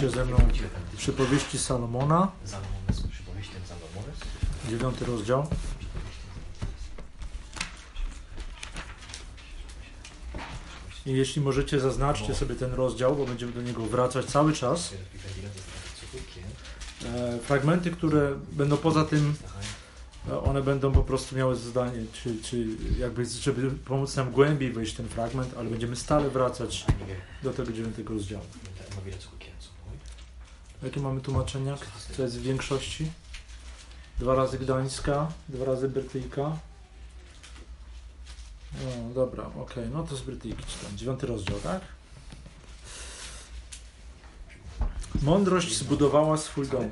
Otwórzcie ze mną przypowieści Salomona, dziewiąty rozdział. I jeśli możecie, zaznaczcie sobie ten rozdział, bo będziemy do niego wracać cały czas. E, fragmenty, które będą poza tym, e, one będą po prostu miały zadanie, czy, czy jakby, żeby pomóc nam głębiej wejść w ten fragment, ale będziemy stale wracać do tego dziewiątego rozdziału. Jakie mamy tłumaczenia? Co jest w większości? Dwa razy Gdańska, dwa razy Brytyjka. No, dobra, okej, no to z Brytyjki czytam. Dziewiąty rozdział, tak? Mądrość zbudowała swój dom.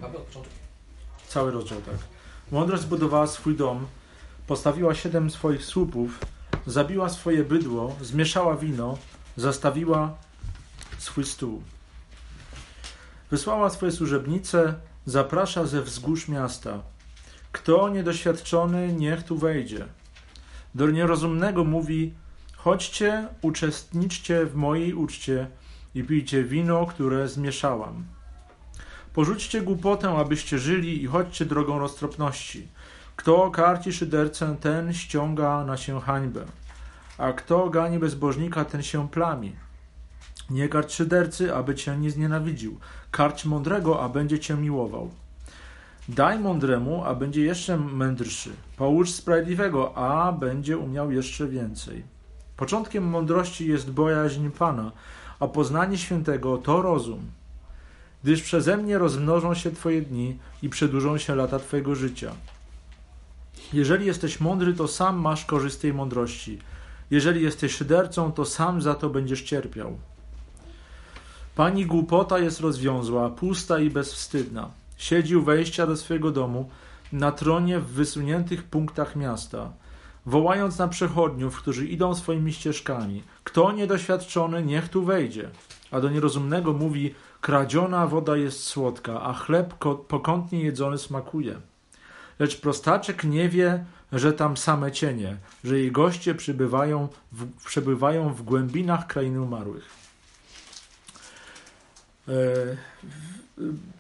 Cały rozdział, tak. Mądrość zbudowała swój dom, postawiła siedem swoich słupów, zabiła swoje bydło, zmieszała wino, zastawiła swój stół. Wysłała swoje służebnice, zaprasza ze wzgórz miasta. Kto niedoświadczony, niech tu wejdzie. Do nierozumnego mówi: Chodźcie, uczestniczcie w mojej uczcie i pijcie wino, które zmieszałam. Porzućcie głupotę, abyście żyli i chodźcie drogą roztropności. Kto karci szydercę, ten ściąga na się hańbę, a kto gani bezbożnika, ten się plami. Nie karć szydercy, aby cię nie znienawidził. Karć mądrego, a będzie cię miłował. Daj mądremu, a będzie jeszcze mędrszy. Połóż sprawiedliwego, a będzie umiał jeszcze więcej. Początkiem mądrości jest bojaźń Pana, a poznanie świętego to rozum. Gdyż przeze mnie rozmnożą się Twoje dni i przedłużą się lata Twojego życia. Jeżeli jesteś mądry, to sam masz korzyść z tej mądrości. Jeżeli jesteś szydercą, to sam za to będziesz cierpiał. Pani głupota jest rozwiązła, pusta i bezwstydna. Siedzi u wejścia do swojego domu, na tronie w wysuniętych punktach miasta, wołając na przechodniów, którzy idą swoimi ścieżkami. Kto niedoświadczony, niech tu wejdzie. A do nierozumnego mówi, kradziona woda jest słodka, a chleb pokątnie jedzony smakuje. Lecz prostaczek nie wie, że tam same cienie, że jej goście w, przebywają w głębinach krainy umarłych. E,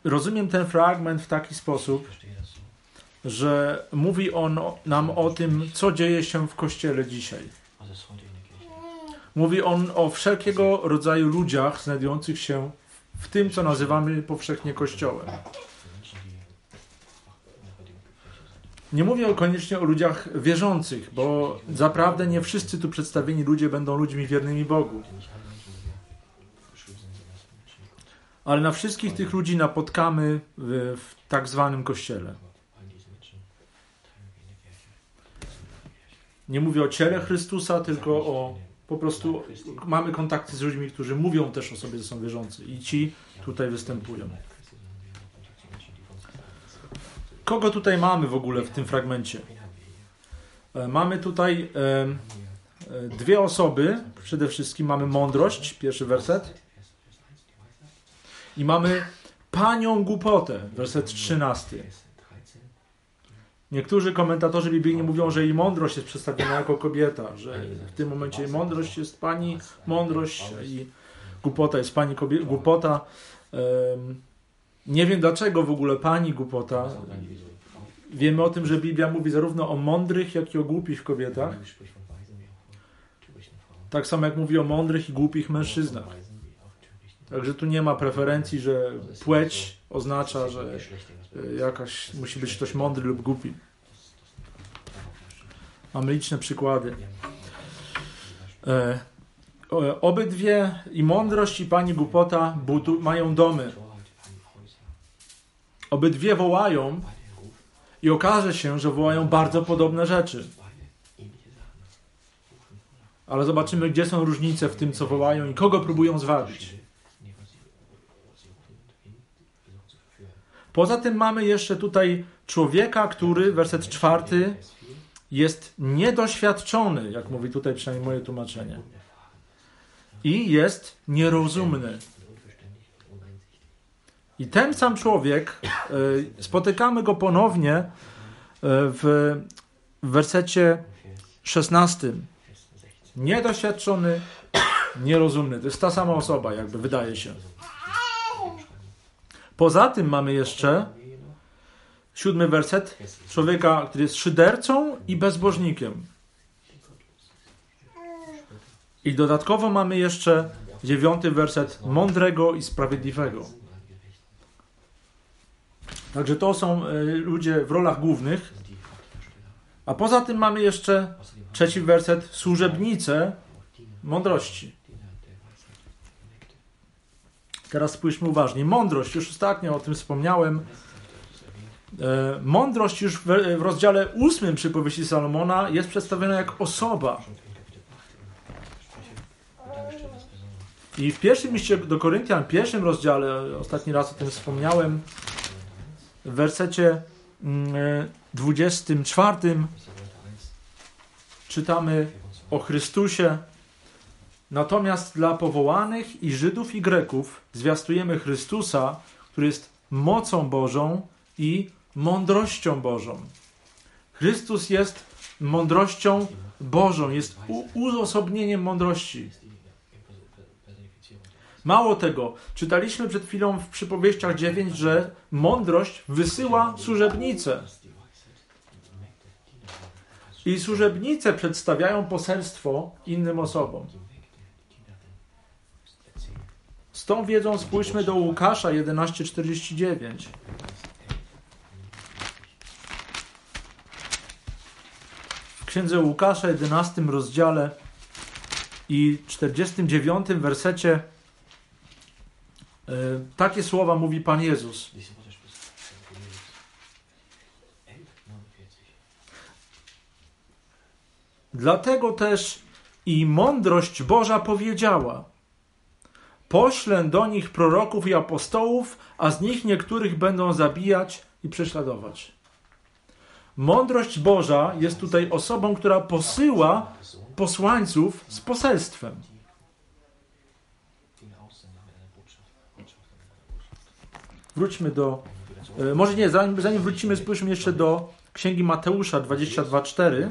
rozumiem ten fragment w taki sposób, że mówi on nam o tym, co dzieje się w kościele dzisiaj. Mówi on o wszelkiego rodzaju ludziach znajdujących się w tym, co nazywamy powszechnie kościołem. Nie mówię koniecznie o ludziach wierzących, bo zaprawdę nie wszyscy tu przedstawieni ludzie będą ludźmi wiernymi Bogu. Ale na wszystkich tych ludzi napotkamy w, w tak zwanym kościele. Nie mówię o ciele Chrystusa, tylko o po prostu mamy kontakty z ludźmi, którzy mówią też o sobie, że są wierzący i ci tutaj występują. Kogo tutaj mamy w ogóle w tym fragmencie? E, Mamy tutaj e, e, dwie osoby. Przede wszystkim mamy mądrość, pierwszy werset, i mamy panią głupotę, werset 13. Niektórzy komentatorzy biblijni mówią, że i mądrość jest przedstawiona jako kobieta, że w tym momencie mądrość jest pani mądrość i głupota jest pani głupota. Nie wiem dlaczego w ogóle pani głupota. Wiemy o tym, że Biblia mówi zarówno o mądrych, jak i o głupich kobietach. Tak samo jak mówi o mądrych i głupich mężczyznach. Także tu nie ma preferencji, że płeć oznacza, że e, jakaś musi być ktoś mądry lub głupi. Mamy liczne przykłady. E, obydwie i mądrość i pani głupota budu- mają domy. Obydwie wołają i okaże się, że wołają bardzo podobne rzeczy. Ale zobaczymy, gdzie są różnice w tym, co wołają i kogo próbują zwabić. Poza tym mamy jeszcze tutaj człowieka, który, werset czwarty, jest niedoświadczony, jak mówi tutaj przynajmniej moje tłumaczenie. I jest nierozumny. I ten sam człowiek, e, spotykamy go ponownie e, w wersecie 16. Niedoświadczony, nierozumny. To jest ta sama osoba, jakby wydaje się. Poza tym mamy jeszcze siódmy werset człowieka, który jest szydercą i bezbożnikiem. I dodatkowo mamy jeszcze dziewiąty werset mądrego i sprawiedliwego. Także to są e, ludzie w rolach głównych. A poza tym mamy jeszcze trzeci werset służebnice mądrości. Teraz spójrzmy uważnie. Mądrość, już ostatnio o tym wspomniałem. E, mądrość już w, rozdziale ósmym przypowieści Salomona jest przedstawiona jak osoba. I w pierwszym liście do Koryntian, pierwszym rozdziale, ostatni raz o tym wspomniałem, w wersecie 24 mm, czytamy o Chrystusie. Natomiast dla powołanych i Żydów i Greków zwiastujemy Chrystusa, który jest mocą Bożą i mądrością Bożą. Chrystus jest mądrością Bożą, jest uosobnieniem mądrości. Mało tego, czytaliśmy przed chwilą w przypowieściach 9, że mądrość wysyła służebnicę. I służebnice przedstawiają poselstwo innym osobom. Z tą wiedzą spójrzmy do Łukasza 11:49. W księdze Łukasza 11 rozdziale i 49 wersecie E, takie słowa mówi Pan Jezus. Dlatego też i mądrość Boża powiedziała: Poślę do nich proroków i apostołów, a z nich niektórych będą zabijać i prześladować. Mądrość Boża jest tutaj osobą, która posyła posłańców z poselstwem. wróćmy do. E, może nie, zanim, zanim wrócimy, spójrzmy jeszcze do Księgi Mateusza 22:4.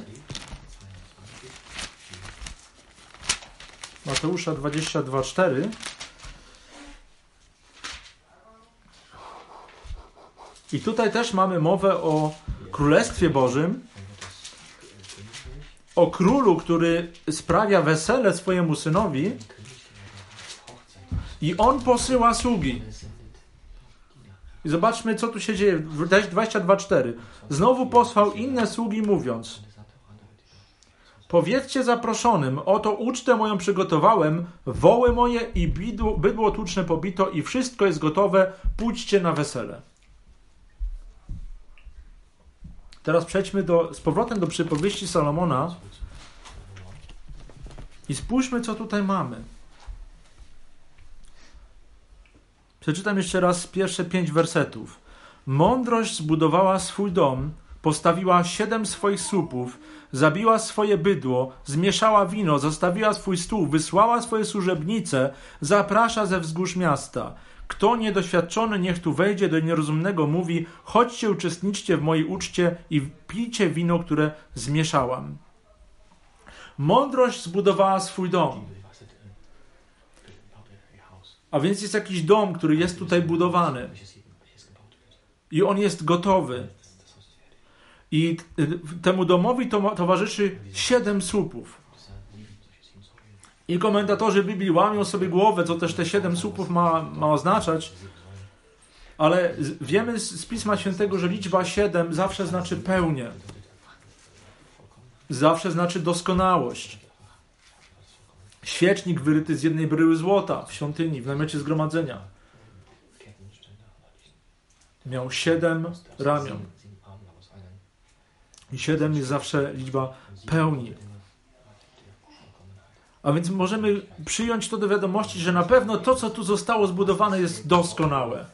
Mateusza 22:4. I tutaj też mamy mowę o Królestwie Bożym, o królu, który sprawia wesele swojemu synowi i on posyła sługi. I zobaczmy, co tu się dzieje. 22.4. Znowu posłał inne sługi, mówiąc: Powiedzcie zaproszonym, oto ucztę moją przygotowałem, woły moje i bydło, bydło tuczne pobito i wszystko jest gotowe, pójdźcie na wesele. Teraz przejdźmy do, z powrotem do przypowieści Salomona i spójrzmy, co tutaj mamy. Przeczytam jeszcze raz pierwsze pięć wersetów. Mądrość zbudowała swój dom, postawiła siedem swoich słupów, zabiła swoje bydło, zmieszała wino, zostawiła swój stół, wysłała swoje służebnice, zaprasza ze wzgórz miasta. Kto niedoświadczony, niech tu wejdzie do nierozumnego, mówi: chodźcie, uczestniczcie w mojej uczcie i pijcie wino, które zmieszałam. Mądrość zbudowała swój dom. A więc jest jakiś dom, który jest tutaj budowany. I on jest gotowy. I temu domowi to towarzyszy siedem słupów. I komentatorzy Biblii łamią sobie głowę, co też te siedem słupów ma, ma oznaczać. Ale wiemy z Pisma Świętego, że liczba siedem zawsze znaczy pełnię. Zawsze znaczy doskonałość. Świecznik wyryty z jednej bryły złota w świątyni, w namiocie zgromadzenia. Miał siedem ramion. I siedem jest zawsze liczba pełni. A więc możemy przyjąć to do wiadomości, że na pewno to, co tu zostało zbudowane, jest doskonałe.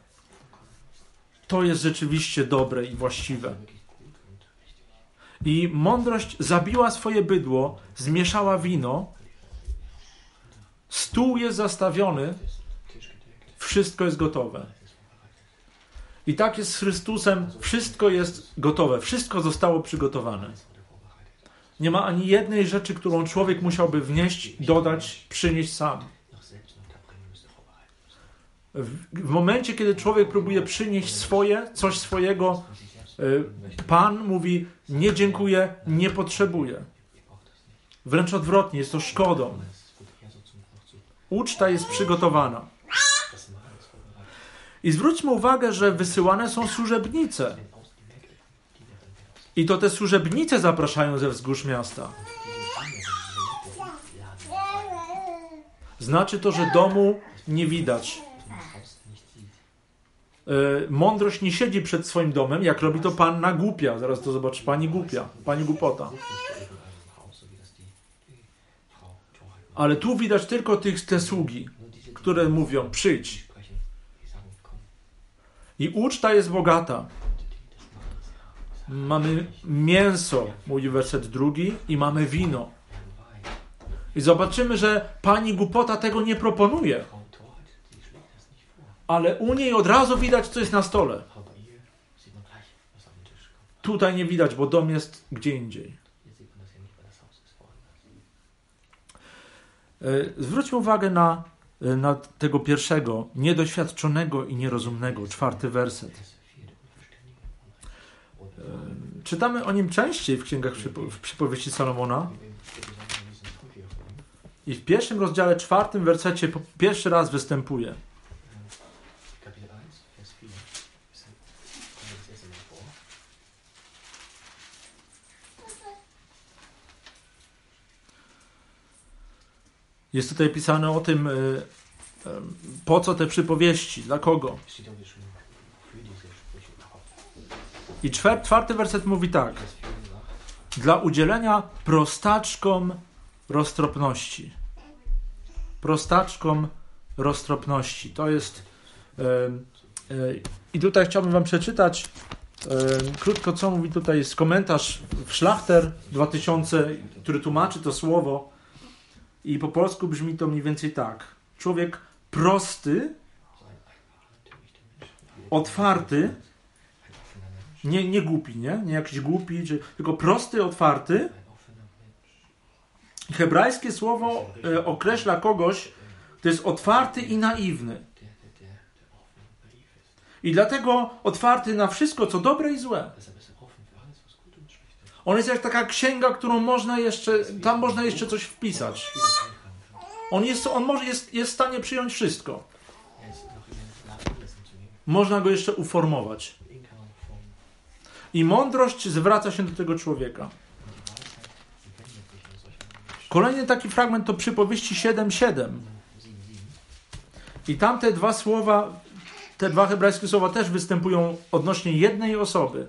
To jest rzeczywiście dobre i właściwe. I mądrość zabiła swoje bydło, zmieszała wino Stół jest zastawiony, wszystko jest gotowe. I tak jest z Chrystusem, wszystko jest gotowe, wszystko zostało przygotowane. Nie ma ani jednej rzeczy, którą człowiek musiałby wnieść, dodać, przynieść sam. W, momencie, kiedy człowiek próbuje przynieść swoje, coś swojego, y, Pan mówi: Nie dziękuję, nie potrzebuję. Wręcz odwrotnie, jest to szkodą. Uczta jest przygotowana. I zwróćmy uwagę, że wysyłane są służebnice. I to te służebnice zapraszają ze wzgórz miasta. Znaczy to, że domu nie widać. E, Mądrość nie siedzi przed swoim domem, jak robi to panna głupia. Zaraz to zobaczy pani głupia, pani głupota. Ale tu widać tylko tych, te sługi, które mówią przyjdź. I uczta jest bogata. Mamy mięso, mówi werset drugi, i mamy wino. I zobaczymy, że pani głupota tego nie proponuje. Ale u niej od razu widać, co jest na stole. Tutaj nie widać, bo dom jest gdzie indziej. E, Zwróćmy uwagę na, e, na tego pierwszego, niedoświadczonego i nierozumnego, czwarty werset. Czytamy o nim częściej w księgach w przypowieści Salomona. I w pierwszym rozdziale, czwartym wersecie pierwszy raz występuje. Kapitel 1, Vers 4. Ist- Kommt das erste Mal vor. Jest tutaj pisane o tym, e, po co te przypowieści, dla kogo. I czwer, czwarty werset mówi tak. Vers 4 sagt, Dla udzielenia prostaczkom roztropności. Prostaczkom roztropności. To jest. E, e, I tutaj chciałbym Wam przeczytać e, krótko, co mówi tutaj. Jest komentarz w Szlachter 2000, który tłumaczy to słowo. I po polsku brzmi to mniej więcej tak. Człowiek prosty, otwarty. Nie, nie głupi, nie? Nie jakiś głupi, czy, tylko prosty, otwarty. Hebrajskie słowo e, określa kogoś, kto jest otwarty i naiwny. I dlatego otwarty na wszystko, co dobre i złe. On jest jak taka księga, którą można jeszcze, tam można jeszcze coś wpisać. On, jest, on może, jest, jest w stanie przyjąć wszystko. Można go jeszcze uformować. I mądrość zwraca się do tego człowieka. Kolejny taki fragment to przypowieści 7.7. 7, 7. I tamte dwa słowa, te dwa hebrajskie słowa też występują odnośnie jednej osoby.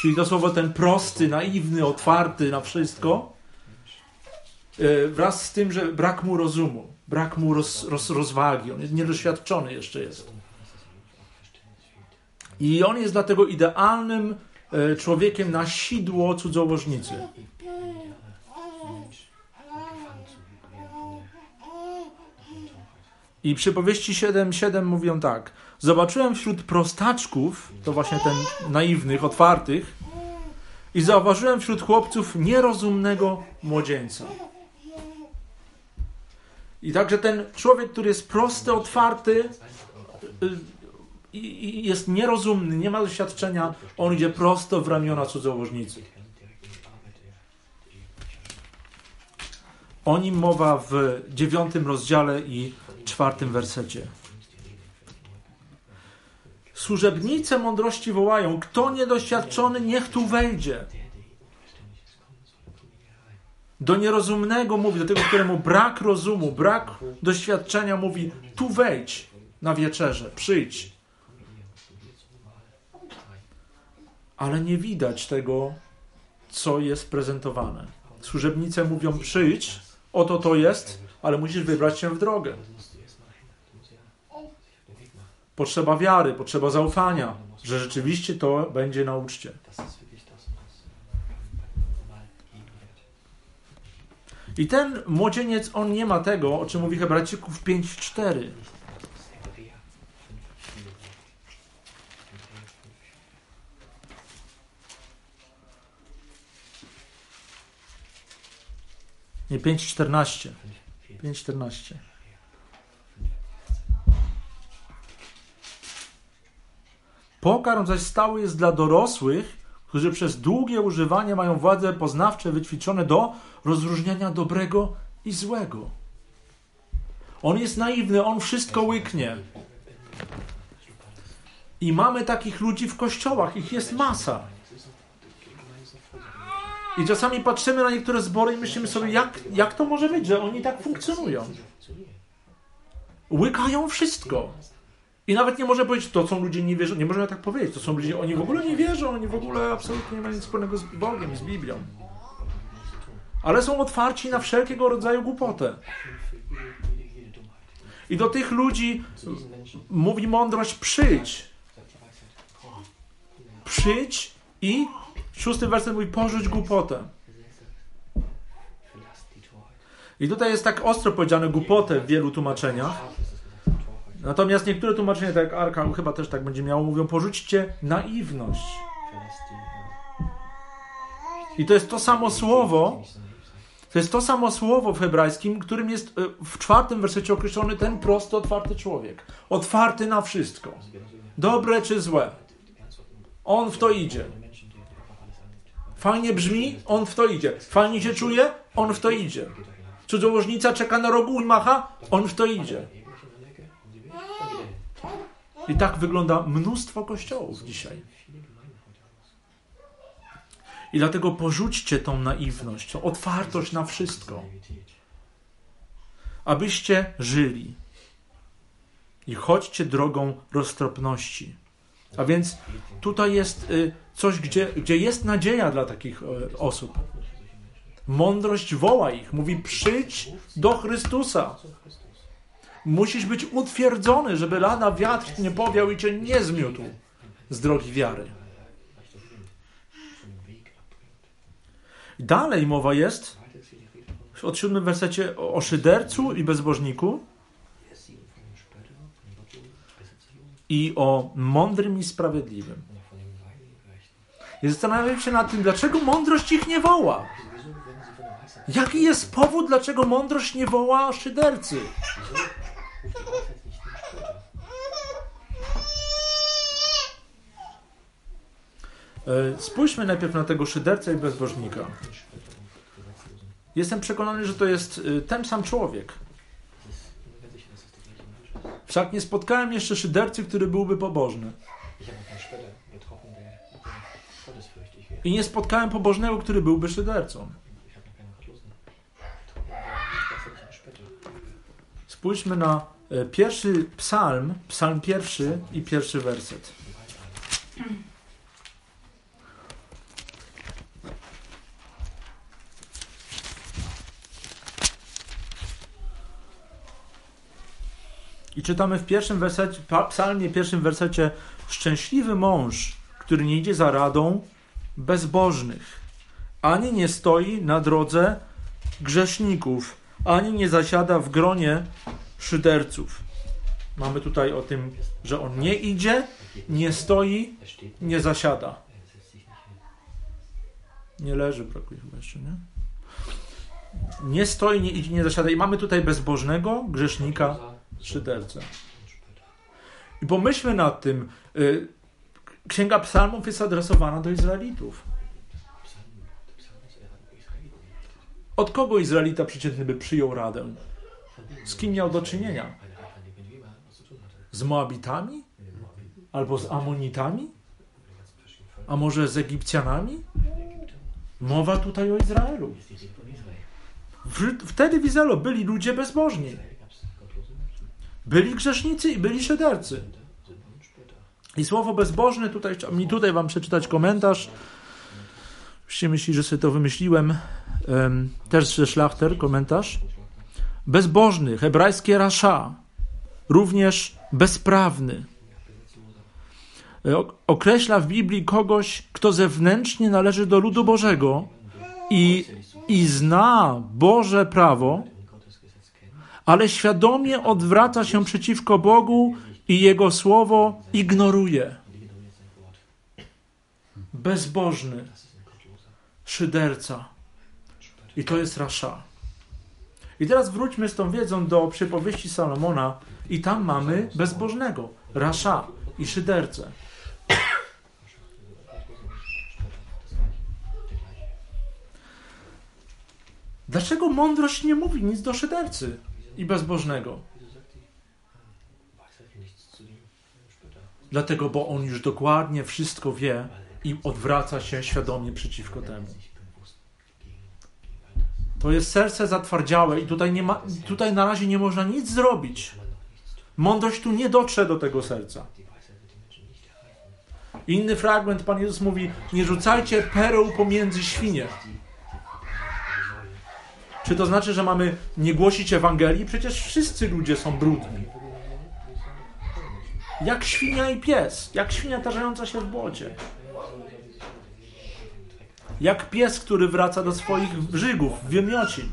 Czyli to słowo ten prosty, naiwny, otwarty na wszystko, e, wraz z tym, że brak mu rozumu, brak mu roz, roz, rozwagi, on jest niedoświadczony jeszcze jest. I on jest dlatego idealnym e, człowiekiem na sidło cudzołożnicy. I przypowieści 7.7 mówią tak. Zobaczyłem wśród prostaczków, to właśnie ten naiwnych, otwartych, i zauważyłem wśród chłopców nierozumnego młodzieńca. I także ten człowiek, który jest prosty, otwarty y, i jest nierozumny, nie ma doświadczenia, on idzie prosto w ramiona cudzołożnicy. O nim mowa w dziewiątym rozdziale i czwartym wersecie. Von ihm ist die Rede in Vers 9. Służebnice mądrości wołają, kto niedoświadczony, niech tu wejdzie. Do nierozumnego mówi, do tego, któremu brak rozumu, brak doświadczenia mówi, tu wejdź na wieczerze, przyjdź. Ale nie widać tego, co jest prezentowane. Służebnice mówią, przyjdź, oto to jest, ale musisz wybrać się w drogę. Potrzeba wiary, potrzeba zaufania, że rzeczywiście to będzie na uczcie. I ten młodzieniec, on nie ma tego, o czym mówi Hebrajczyków 5.4. Nie, 5.14. 5.14. Pokarm zaś stały jest dla dorosłych, którzy przez długie używanie mają władze poznawcze wyćwiczone do rozróżniania dobrego i złego. On jest naiwny, on wszystko łyknie. I mamy takich ludzi w kościołach, ich jest masa. I czasami patrzymy na niektóre zbory i myślimy sobie, jak, jak to może być, że oni tak funkcjonują. Łykają wszystko. I nawet nie może powiedzieć, to są ludzie nie wierzą. Nie możemy tak powiedzieć. To są ludzie, oni w ogóle nie wierzą, oni w ogóle absolutnie nie mają nic wspólnego z Bogiem, z Biblią. Ale są otwarci na wszelkiego rodzaju głupotę. I do tych ludzi mówi mądrość: przyjdź. Przyjdź i szósty werset mówi: porzuć głupotę. I tutaj jest tak ostro powiedziane głupotę w wielu tłumaczeniach. Natomiast niektóre tłumaczenia, tak jak Arka chyba też tak będzie miało, mówią: porzućcie naiwność. I to jest to samo słowo, to jest to samo słowo w hebrajskim, którym jest e, w czwartym wersecie określony ten prosty, otwarty człowiek. Otwarty na wszystko. Dobre czy złe. On w to idzie. Fajnie brzmi, on w to idzie. Fajnie się czuje, on w to idzie. Cudzołożnica czeka na rogu i macha, on w to idzie. I tak wygląda mnóstwo kościołów dzisiaj. I dlatego porzućcie tą naiwność, tą otwartość na wszystko, abyście żyli. I chodźcie drogą roztropności. A więc tutaj jest y, coś, gdzie, gdzie jest nadzieja dla takich y, osób. Mądrość woła ich, mówi: przyjdź do Chrystusa. Musisz być utwierdzony, żeby lada wiatr nie powiał i cię nie zmiótł z drogi wiary. Dalej mowa jest od siódmym wersecie o szydercu i bezbożniku i o mądrym i sprawiedliwym. I zastanawiam się nad tym, dlaczego mądrość ich nie woła. Jaki jest powód, dlaczego mądrość nie woła szydercy? E, spójrzmy najpierw na tego szyderca i bezbożnika. Jestem przekonany, że to jest e, ten sam człowiek. Wszak nie spotkałem jeszcze szydercy, który byłby pobożny. I nie spotkałem pobożnego, który byłby szydercą. Spójrzmy na e, pierwszy psalm, psalm pierwszy i pierwszy werset. Czytamy w pierwszym wersecie, psalmie, pierwszym wersecie Szczęśliwy mąż, który nie idzie za radą bezbożnych, ani nie stoi na drodze grzeszników, ani nie zasiada w gronie szyderców. Mamy tutaj o tym, że on nie idzie, nie stoi, nie zasiada. Nie leży, brakuje chyba jeszcze, nie? Nie stoi, nie idzie, nie zasiada. I mamy tutaj bezbożnego grzesznika, szydercę. I pomyślmy nad tym. Y, Księga Psalmów jest adresowana do Izraelitów. Od kogo Izraelita przeciętny by przyjął radę? Z kim miał do czynienia? Z Moabitami? Albo z Amonitami? A może z Egipcjanami? Mowa tutaj o Izraelu. Wtedy w Izraelu byli ludzie bezbożni. Byli grzesznicy i byli szydercy. I słowo bezbożny, tutaj, mi tutaj wam przeczytać komentarz. Jeśli myśli, że sobie to wymyśliłem. Też ze Szlachter komentarz. Bezbożny, hebrajskie rasza, również bezprawny. E, określa w Biblii kogoś, kto zewnętrznie należy do ludu Bożego i, i zna Boże prawo, ale świadomie odwraca się przeciwko Bogu i Jego słowo ignoruje. Bezbożny, szyderca. I to jest Rasza. I teraz wróćmy z tą wiedzą do przypowieści Salomona i tam mamy bezbożnego, Rasza i szydercę. Dlaczego mądrość nie mówi nic do szydercy? I bezbożnego? Dlatego, bo on już dokładnie wszystko wie i odwraca się świadomie przeciwko temu. To jest serce zatwardziałe i tutaj, nie ma, tutaj na razie nie można nic zrobić. Mądrość tu nie dotrze do tego serca. Inny fragment, Pan Jezus mówi, nie rzucajcie pereł pomiędzy świnie. Czy to znaczy, że mamy nie głosić Ewangelii? Przecież wszyscy ludzie są brudni. Jak świnia i pies, jak świnia tarzająca się w błocie. Jak pies, który wraca do swoich brzygów, wymiocin.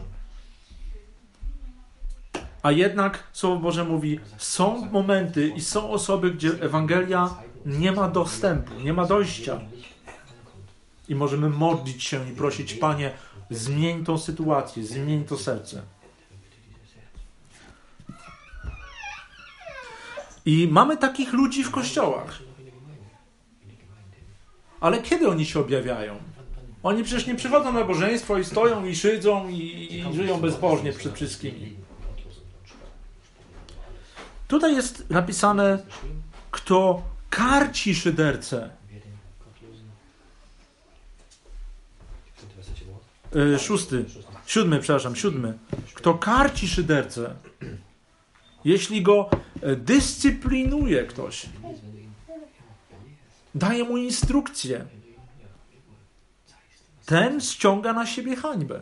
A jednak Słowo Boże mówi, są momenty i są osoby, gdzie Ewangelia nie ma dostępu, nie ma dojścia. I możemy modlić się i prosić, Panie, zmień tą sytuację, zmień to serce. I mamy takich ludzi w kościołach. Ale kiedy oni się objawiają? Oni przecież nie przychodzą na nabożeństwo i stoją i szydzą i, i żyją bezbożnie przed wszystkimi. Tutaj jest napisane, kto karci szydercę. Y, szósty, siódmy, przepraszam, siódmy. Kto karci szydercę, jeśli go e, dyscyplinuje ktoś, daje mu instrukcję, ten ściąga na siebie hańbę.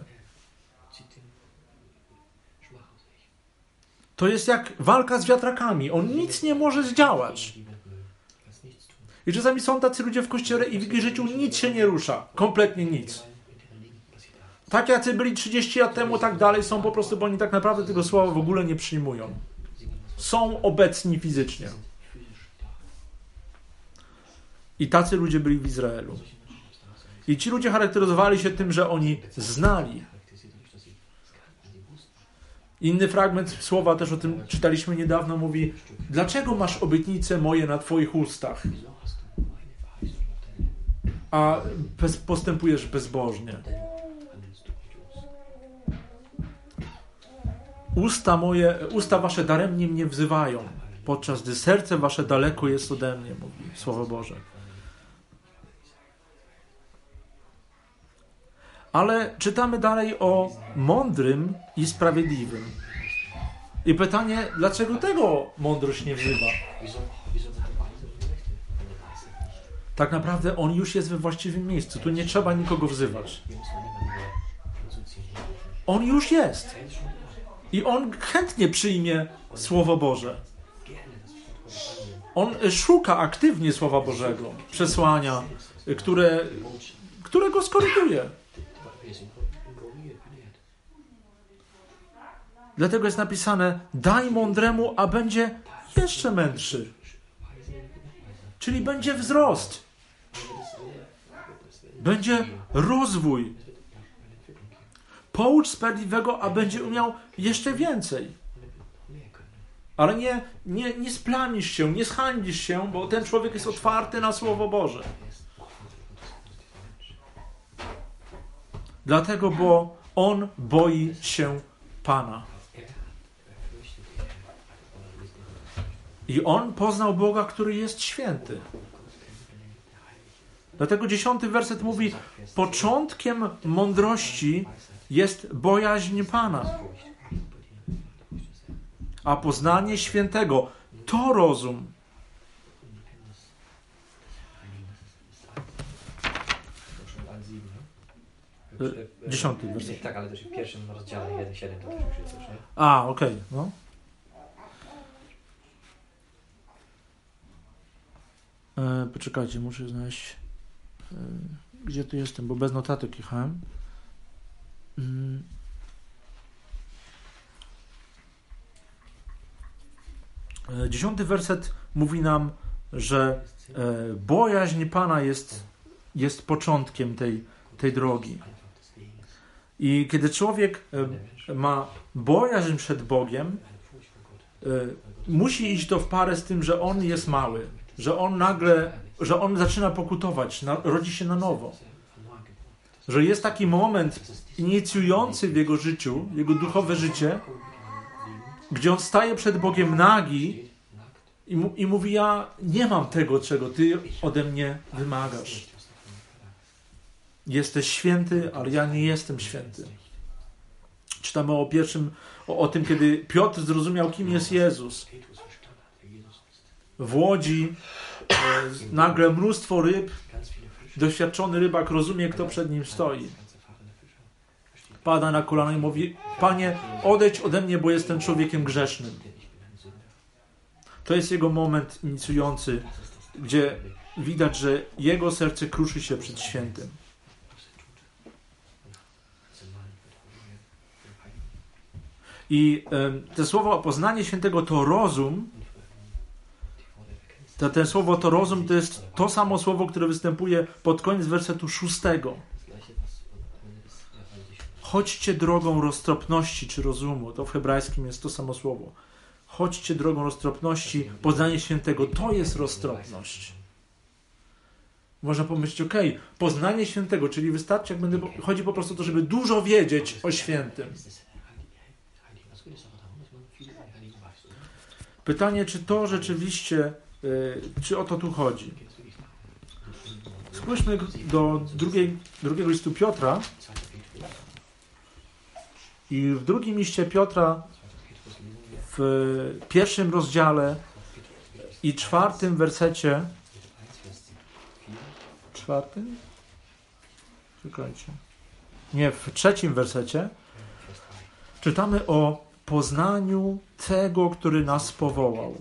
To jest jak walka z wiatrakami. On nic nie może zdziałać. I czasami są tacy ludzie w kościele i w ich życiu nic się nie rusza. Kompletnie nic. Tak jacy byli 30 lat temu, tak dalej są po prostu, bo oni tak naprawdę tego słowa w ogóle nie przyjmują. Są obecni fizycznie. I tacy ludzie byli w Izraelu. I ci ludzie charakteryzowali się tym, że oni znali. Inny fragment słowa, też o tym czytaliśmy niedawno, mówi: Dlaczego masz obietnice moje na Twoich ustach, a postępujesz bezbożnie? Usta moje, usta wasze daremnie mnie wzywają, podczas gdy serce wasze daleko jest ode mnie, mówi Słowo Boże. Ale czytamy dalej o mądrym i sprawiedliwym. I pytanie, dlaczego tego mądrość nie wzywa? Tak naprawdę on już jest we właściwym miejscu. Tu nie trzeba nikogo wzywać. On już jest. I on chętnie przyjmie Słowo Boże. On szuka aktywnie Słowa Bożego, przesłania, które, które go skoryguje. Dlatego jest napisane: Daj mądremu, a będzie jeszcze mędrszy. Czyli będzie wzrost, będzie rozwój. Poucz sprawiedliwego, a będzie umiał jeszcze więcej. Ale nie, nie, nie splamisz się, nie zhańbisz się, bo ten człowiek jest otwarty na Słowo Boże. Dlatego, bo on boi się Pana. I on poznał Boga, który jest święty. Dlatego dziesiąty werset mówi: Sagt Vers 10, Początkiem mądrości jest bojaźń Pana, a poznanie świętego to rozum. Dziesiąty werset. Tak, ale też w pierwszym rozdziale 1.7 to też już jest coś, nie? A, okej, no. E, poczekajcie, muszę znaleźć. E, gdzie tu jestem, bo bez notatek jechałem. Mm. E, Dziesiąty werset mówi nam, że e, bojaźń Pana jest, jest początkiem tej, tej drogi. I kiedy człowiek e, ma bojaźń przed Bogiem, musi iść to w parę z tym, że on jest mały, że on nagle, że on zaczyna pokutować, rodzi się na nowo. że jest taki moment inicjujący w jego życiu, jego duchowe życie, gdzie on staje przed Bogiem nagi i, mu, i mówi: Ja nie mam tego, czego ty ode mnie wymagasz. Jesteś święty, ale ja nie jestem święty. Czytamy o pierwszym, o, o tym, kiedy Piotr zrozumiał, kim jest Jezus. W łodzi e, nagle mnóstwo ryb, doświadczony rybak rozumie, kto przed nim stoi. Pada na kolana i mówi: Panie, odejdź ode mnie, bo jestem człowiekiem grzesznym. To jest jego moment inicjujący, gdzie widać, że jego serce kruszy się przed świętym. I te słowo poznanie świętego to rozum. To, ten słowo to rozum to jest to samo słowo, które występuje pod koniec wersetu szóstego. Chodźcie drogą roztropności czy rozumu. To w hebrajskim jest to samo słowo. Chodźcie drogą roztropności, poznanie świętego to jest roztropność. Można pomyśleć, ok, poznanie świętego, czyli wystarczy, jak będę. Chodzi po prostu o to, żeby dużo wiedzieć o świętym. Pytanie, czy to rzeczywiście, y, czy o to tu chodzi? Spójrzmy do drugiej, drugiego listu Piotra. I w drugim liście Piotra, w pierwszym rozdziale i czwartym wersecie. Czwartym? Czekajcie. Nie, w trzecim wersecie czytamy o poznaniu tego, który nas powołał.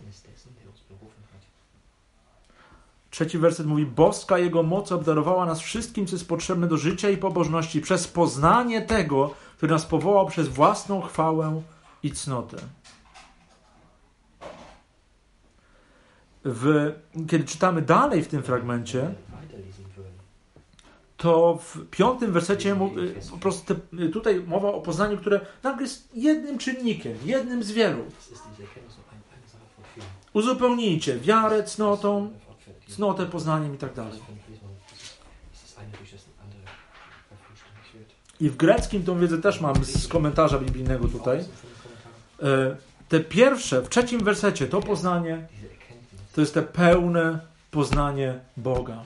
Trzeci werset mówi: Boska Jego moc obdarowała nas wszystkim, co jest potrzebne do życia i pobożności, przez poznanie tego, który nas powołał przez własną chwałę i cnotę. W, kiedy czytamy dalej w tym fragmencie, to w piątym wersecie po prostu te, tutaj mowa o poznaniu, które nagle jest jednym czynnikiem, jednym z wielu. Uzupełnijcie wiarę cnotą, cnotę poznaniem i tak dalej. I w greckim tą wiedzę też mam z komentarza biblijnego tutaj. E, te pierwsze, w trzecim wersecie, to poznanie, to jest te pełne poznanie Boga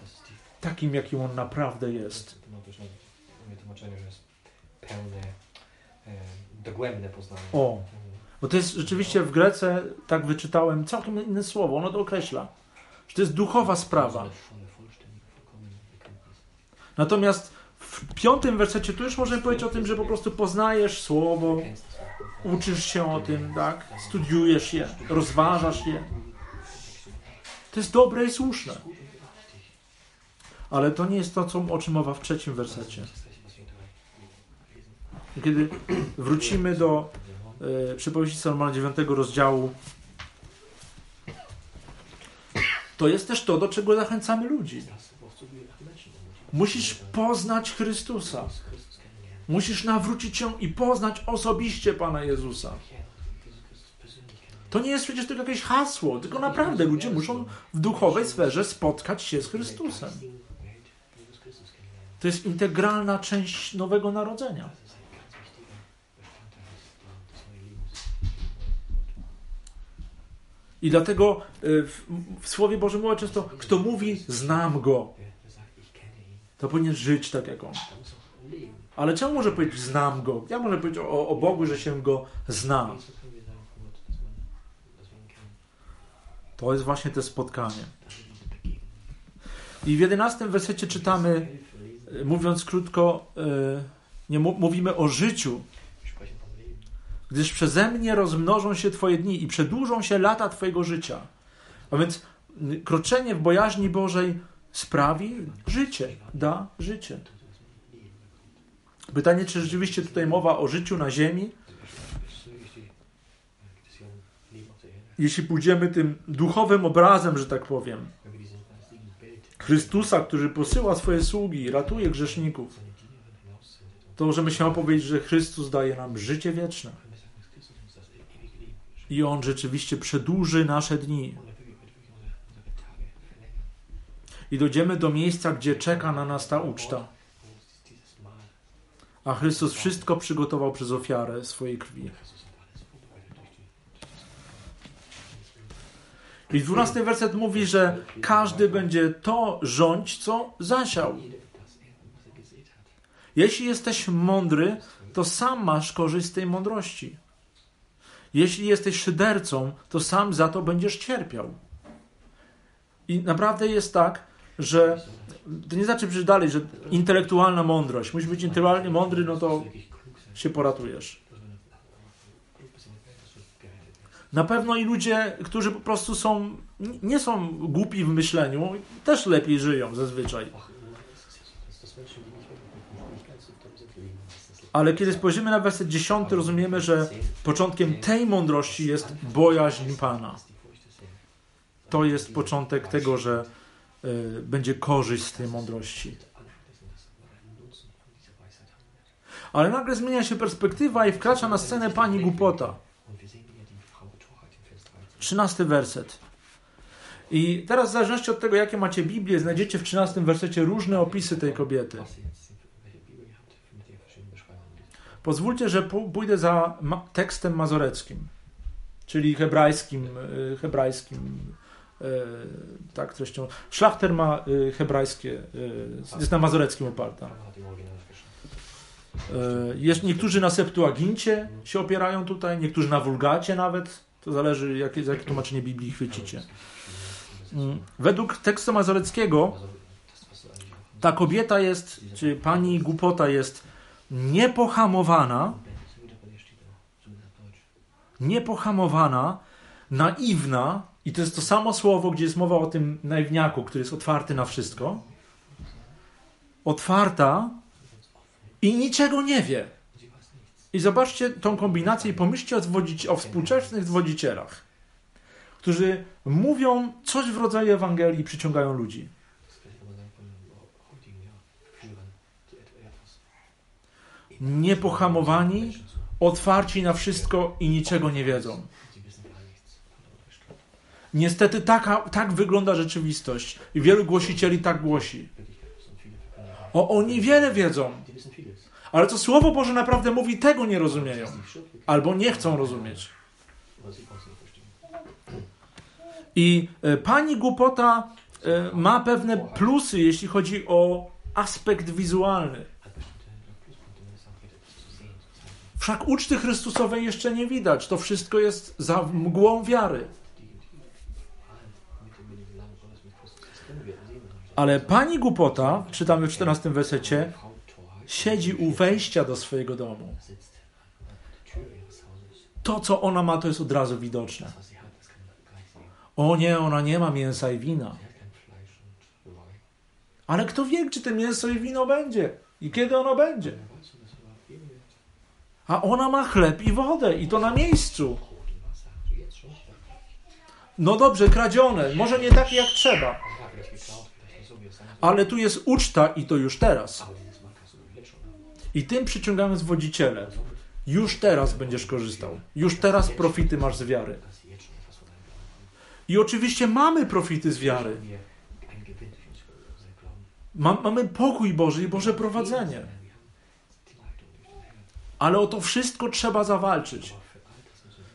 takim, jakim on naprawdę jest. No też na tłumaczeniu, jest pełne, e, dogłębne poznanie. O, bo to jest rzeczywiście w Grece, tak wyczytałem, całkiem inne słowo, ono to określa, że to jest duchowa sprawa. Natomiast w piątym wersecie tu już możemy powiedzieć o tym, że po prostu poznajesz słowo, uczysz się o tym, tak? Studiujesz je, rozważasz je. To jest dobre i słuszne. Ale to nie jest to, co, o czym mowa w trzecim wersecie. Kiedy wrócimy do e, przypowieści Salomona 9 rozdziału, to jest też to, do czego zachęcamy ludzi. Musisz poznać Chrystusa. Musisz nawrócić się i poznać osobiście Pana Jezusa. To nie jest przecież tylko jakieś hasło, tylko naprawdę ludzie muszą w duchowej sferze spotkać się z Chrystusem. To jest integralna część nowego narodzenia. I dlatego y, w, w Słowie Bożym mówi często, kto mówi, znam go, to powinien żyć tak jak on. Ale czemu może powiedzieć, znam go? Ja może powiedzieć o, o Bogu, że się go zna. To jest właśnie to spotkanie. I w jedenastym wersecie czytamy mówiąc krótko, e, nie mówimy o życiu, gdyż przeze mnie rozmnożą się Twoje dni i przedłużą się lata Twojego życia. A więc kroczenie w bojaźni Bożej sprawi życie, da życie. Pytanie, czy rzeczywiście tutaj mowa o życiu na ziemi? Jeśli pójdziemy tym duchowym obrazem, że tak powiem, Chrystusa, który posyła swoje sługi, ratuje grzeszników, to możemy się opowiedzieć, że Chrystus daje nam życie wieczne. I On rzeczywiście przedłuży nasze dni. I dojdziemy do miejsca, gdzie czeka na nas ta uczta. A Chrystus wszystko przygotował przez ofiarę swojej krwi. I dwunasty werset mówi, że każdy będzie to rządź, co zasiał. Jeśli jesteś mądry, to sam masz korzyść z tej mądrości. Jeśli jesteś szydercą, to sam za to będziesz cierpiał. I naprawdę jest tak, że to nie znaczy przecież dalej, że intelektualna mądrość. Musisz być intelektualnie mądry, no to się poratujesz. Na pewno i ludzie, którzy po prostu są, nie są głupi w myśleniu, też lepiej żyją zazwyczaj. Ale kiedy spojrzymy na werset 10, rozumiemy, że początkiem tej mądrości jest bojaźń Pana. To jest początek tego, że y, będzie korzyść z tej mądrości. Ale nagle zmienia się perspektywa i wkracza na scenę pani głupota. 13 werset. I teraz w zależności od tego, jakie macie Biblię, znajdziecie w 13 wersecie różne opisy tej kobiety. Pozwólcie, że pójdę za tekstem mazoreckim, czyli hebrajskim, y, hebrajskim y, tak treścią. Szlachter ma y, hebrajskie, jest na mazoreckim oparta. Jest, niektórzy na Septuagincie się opierają tutaj, niektórzy na Wulgacie nawet. To zależy, jakie, za jakie tłumaczenie Biblii chwycicie. Mm, Według tekstu mazoreckiego ta kobieta jest, czy pani głupota jest niepohamowana, niepohamowana, naiwna, i to jest to samo słowo, gdzie jest mowa o tym naiwniaku, który jest otwarty na wszystko. Otwarta i niczego nie wie. I zobaczcie tą kombinację i pomyślcie o, o współczesnych zwodzicielach, którzy mówią coś w rodzaju Ewangelii i przyciągają ludzi. Niepohamowani, otwarci na wszystko i niczego nie wiedzą. Niestety taka, tak wygląda rzeczywistość i wielu głosicieli tak głosi. O, oni wiele wiedzą, ale co Słowo Boże naprawdę mówi, tego nie rozumieją. Albo nie chcą rozumieć. I e, pani głupota e, ma pewne plusy, jeśli chodzi o aspekt wizualny. Wszak uczty Chrystusowej jeszcze nie widać. To wszystko jest za mgłą wiary. Ale pani głupota, czytamy w 14 wersecie, siedzi u wejścia do swojego domu. To, co ona ma, to jest od razu widoczne. O nie, ona nie ma mięsa i wina. Ale kto wie, czy to mięso i wino będzie? I kiedy ono będzie? A ona ma chleb i wodę i to na miejscu. No dobrze, kradzione, może nie takie jak trzeba, ale tu jest uczta i to już teraz. I tym przyciągamy zwodziciele. Już teraz będziesz korzystał. Już teraz profity masz z wiary. I oczywiście mamy profity z wiary. Ma, mamy pokój Boży i Boże prowadzenie. Ale o to wszystko trzeba zawalczyć.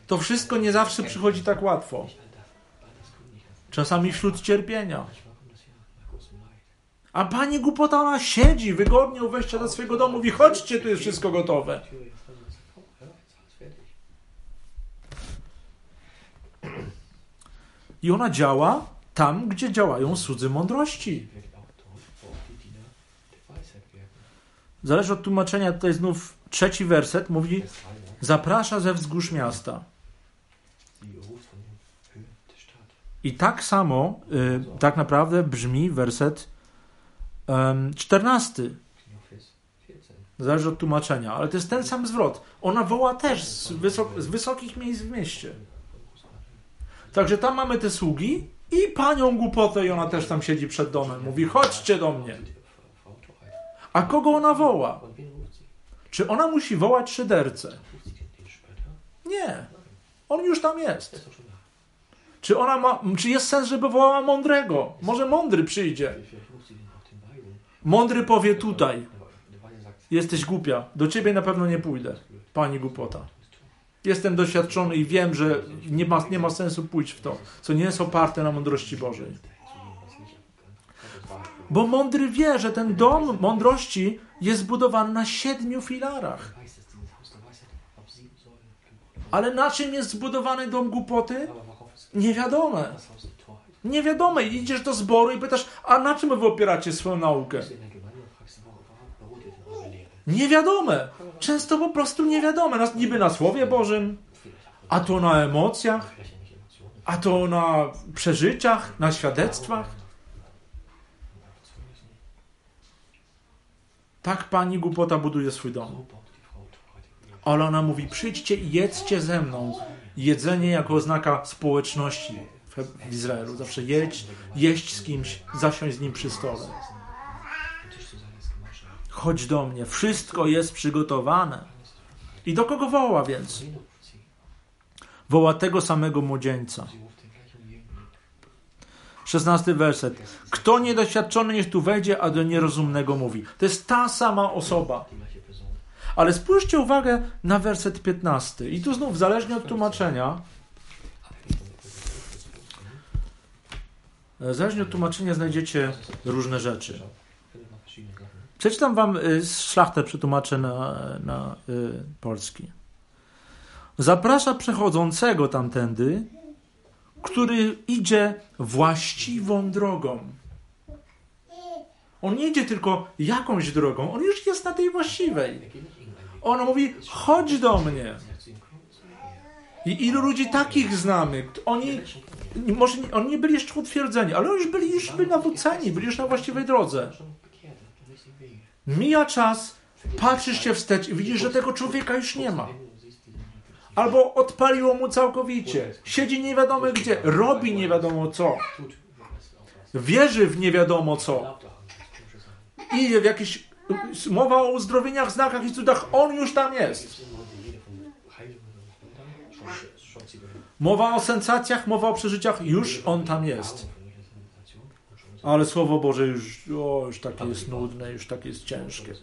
To wszystko nie zawsze przychodzi tak łatwo. Czasami wśród cierpienia. A pani głupota, siedzi wygodnie u wejścia do swojego domu, mówi, chodźcie, tu jest wszystko gotowe. I ona działa tam, gdzie działają cudzy mądrości. Zależy od tłumaczenia, tutaj znów trzeci werset mówi, zaprasza ze wzgórz miasta. I tak samo, y, tak naprawdę brzmi werset um, 14. Zależy od tłumaczenia, ale to jest ten sam zwrot. Ona woła też z, wysok- z wysokich miejsc w mieście. Także tam mamy te sługi i panią głupotę i ona też tam siedzi przed domem. Mówi, chodźcie do mnie. A kogo ona woła? Czy ona musi wołać szydercę? Nie. On już tam jest. Czy ona ma, czy jest sens, żeby wołała mądrego? Może mądry przyjdzie. Mądry powie tutaj. Jesteś głupia. Do ciebie na pewno nie pójdę. Pani głupota. Jestem doświadczony i wiem, że nie ma, nie ma sensu pójść w to, co nie jest oparte na mądrości Bożej. Bo mądry wie, że ten dom mądrości jest zbudowany na siedmiu filarach. Ale na czym jest zbudowany dom głupoty? Nie wiadome. Nie wiadome. I idziesz do zboru i pytasz, a na czym wy opieracie swoją naukę? Nie wiadome. Często po prostu nie wiadome. Nas- Niby na Słowie Bożym, a to na emocjach, a to na przeżyciach, na świadectwach. Tak pani głupota buduje swój dom. Ale ona mówi, przyjdźcie i jedzcie ze mną. Jedzenie jako oznaka społeczności w Izraelu. Zawsze jedź, jeść z kimś, zasiąść z nim przy stole. Chodź do mnie, wszystko jest przygotowane. I do kogo woła więc? Woła tego samego młodzieńca. Szesnasty werset. Kto niedoświadczony, niech tu wejdzie, a do nierozumnego mówi. To jest ta sama osoba. Ale spójrzcie uwagę na werset 15. I tu znów, zależnie od tłumaczenia, e, zależnie od tłumaczenia znajdziecie różne rzeczy. Przeczytam wam z szlachtę, przetłumaczę na, na y, polski. Zaprasza przechodzącego tamtędy, który idzie właściwą drogą. On nie idzie tylko jakąś drogą, on już jest na tej właściwej. On mówi, chodź do mnie. I ilu ludzi takich znamy? Oni, może nie, oni nie byli jeszcze utwierdzeni, ale już byli, już byli nawróceni, byli już na właściwej drodze. Mija czas, patrzysz się wstecz i widzisz, że tego człowieka już nie ma. Albo odpaliło mu całkowicie. Siedzi nie wiadomo gdzie, robi nie wiadomo co. Wierzy w nie wiadomo co. Idzie w jakieś mowa o uzdrowieniach, znakach i cudach, on już tam jest. Mowa o sensacjach, mowa o przeżyciach, już on tam jest. Ale Słowo Boże już, o, już takie jest nudne, już takie jest ciężkie.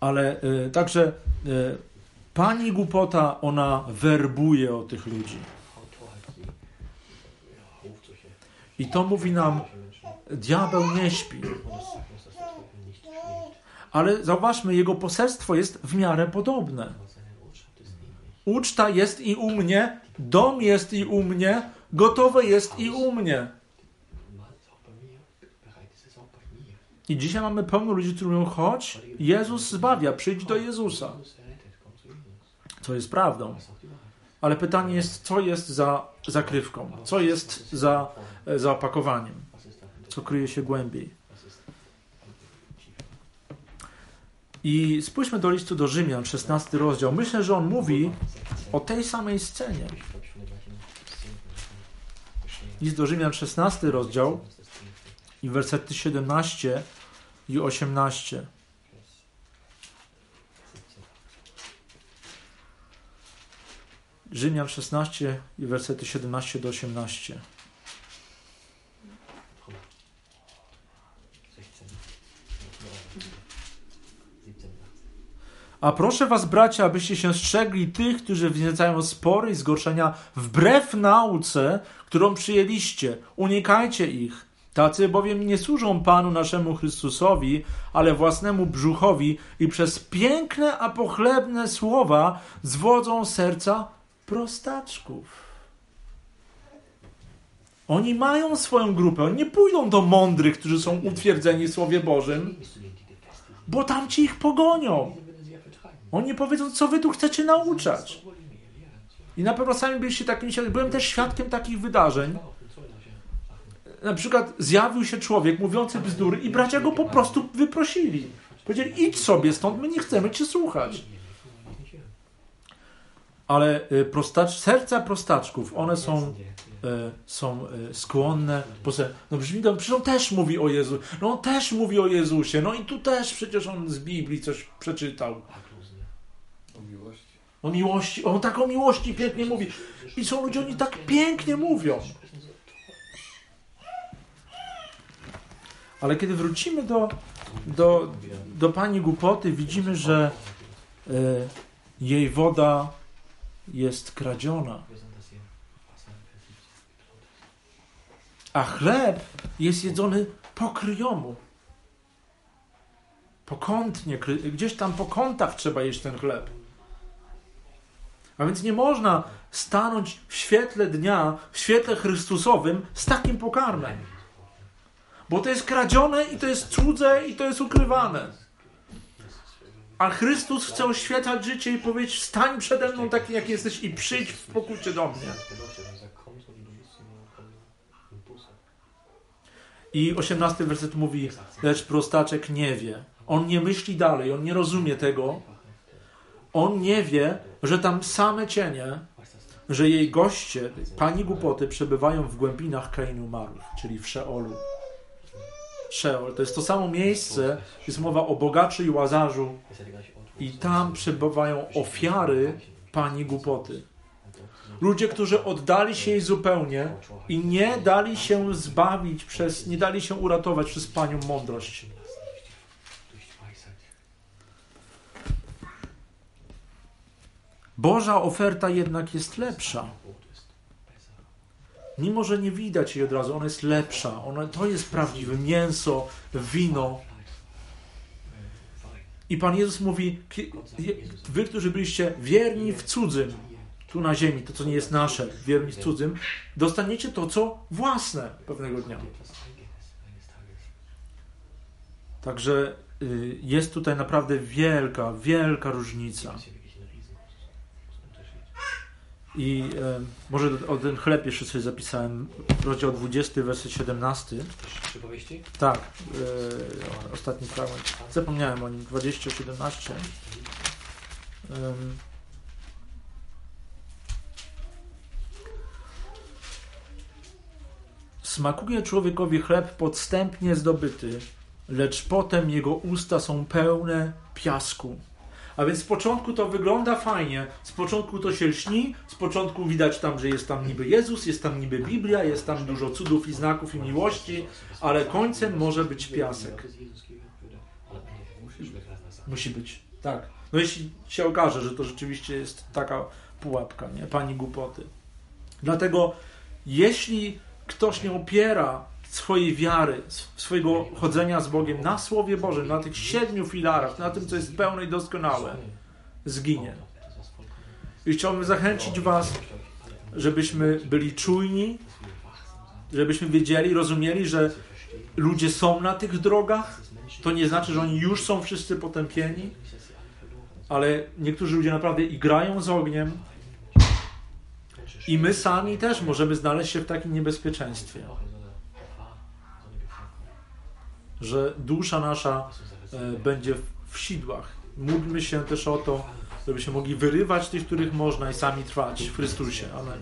Ale y, także y, pani głupota, ona werbuje o tych ludzi. I to mówi nam, diabeł nie śpi. Ale zauważmy, jego poselstwo jest w miarę podobne. Uczta jest i u mnie, dom jest i u mnie, gotowe jest i u mnie. I dzisiaj mamy pełno ludzi, którzy mówią, chodź, Jezus zbawia, przyjdź do Jezusa. Co jest prawdą. Ale pytanie jest, co jest za zakrywką? Co jest za, za opakowaniem? Co kryje się głębiej? I spójrzmy do listu do Rzymian, 16 rozdział. Myślę, że on mówi o tej samej scenie. List do Rzymian, 16 rozdział i wersety 17 i 18. Rzymian 16 i wersety 17 do 18. A proszę was, bracia, abyście się strzegli tych, którzy wzniecają spory i zgorszenia wbrew nauce, którą przyjęliście. Unikajcie ich. Tacy bowiem nie służą Panu naszemu Chrystusowi, ale własnemu brzuchowi i przez piękne a pochlebne słowa zwodzą serca prostaczków. Oni mają swoją grupę. Oni nie pójdą do mądrych, którzy są utwierdzeni w Słowie Bożym, bo tam ci ich pogonią. Oni powiedzą, co wy tu chcecie nauczać. I na pewno sami byliście takimi świadkami. Byłem też świadkiem takich wydarzeń. Na przykład zjawił się człowiek mówiący bzdury i bracia go po prostu wyprosili. Powiedzieli, idź sobie stąd, my nie chcemy cię słuchać. Ale y, prostacz, serca prostaczków, one są, y, są y, skłonne. No brzmi to, przecież on też mówi o Jezu. No on też mówi o Jezusie. No i tu też przecież on z Biblii coś przeczytał. O miłości. O miłości, on tak o miłości pięknie mówi. I są ludzie, oni tak pięknie mówią. Ale kiedy wrócimy do, do, do pani głupoty, widzimy, że e, jej woda jest kradziona, a chleb jest jedzony po kryjomu. Pokątnie, gdzieś tam po kątach trzeba jeść ten chleb. A więc nie można stanąć w świetle dnia, w świetle Chrystusowym z takim pokarmem. Bo to jest kradzione i to jest cudze i to jest ukrywane. A Chrystus chce oświetlać życie i powiedzieć: Stań przede mną taki, jak jesteś i przyjdź w pokucie do mnie. I osiemnasty werset mówi: Lecz prostaczek nie wie. On nie myśli dalej, on nie rozumie tego. On nie wie, że tam same cienie, że jej goście, pani głupoty, przebywają w głębinach krainy umarłych, czyli w Szeolu. Szeol to jest to samo miejsce, jest mowa o bogaczy i łazarzu, i tam przebywają ofiary pani głupoty. Ludzie, którzy oddali się jej zupełnie i nie dali się zbawić przez, nie dali się uratować przez panią mądrość. Boża oferta jednak jest lepsza. Mimo, że nie widać jej od razu, ona jest lepsza. Ona, to jest prawdziwe mięso, wino. I Pan Jezus mówi, wy, którzy byliście wierni w cudzym, tu na ziemi, to co nie jest nasze, wierni w cudzym, dostaniecie to, co własne pewnego dnia. Także y, jest tutaj naprawdę wielka, wielka różnica. I e, może o ten chleb jeszcze sobie zapisałem, rozdział 20, werset 17. Przypowieści? Tak, e, ostatni fragment. Zapomniałem o nim, 20, 17. Em, Smakuje człowiekowi chleb podstępnie zdobyty, lecz potem jego usta są pełne piasku. A więc z początku to wygląda fajnie, z początku to się lśni, z początku widać tam, że jest tam niby Jezus, jest tam niby Biblia, jest tam dużo cudów i znaków i miłości, ale końcem może być piasek. Musi być, tak. No jeśli się okaże, że to rzeczywiście jest taka pułapka, nie? Pani głupoty. Dlatego jeśli ktoś nie opiera swojej wiary, sw- swojego chodzenia z Bogiem na Słowie Bożym, na tych siedmiu filarach, na tym, co jest pełne i doskonałe, zginie. I chciałbym zachęcić Was, żebyśmy byli czujni, żebyśmy wiedzieli, rozumieli, że ludzie są na tych drogach. To nie znaczy, że oni już są wszyscy potępieni, ale niektórzy ludzie naprawdę igrają z ogniem. I my sami też możemy znaleźć się w takim niebezpieczeństwie, że dusza nasza e, będzie w sidłach. Módlmy się też o to, żebyśmy mogli wyrywać tych, których można i sami trwać w Chrystusie. Amen.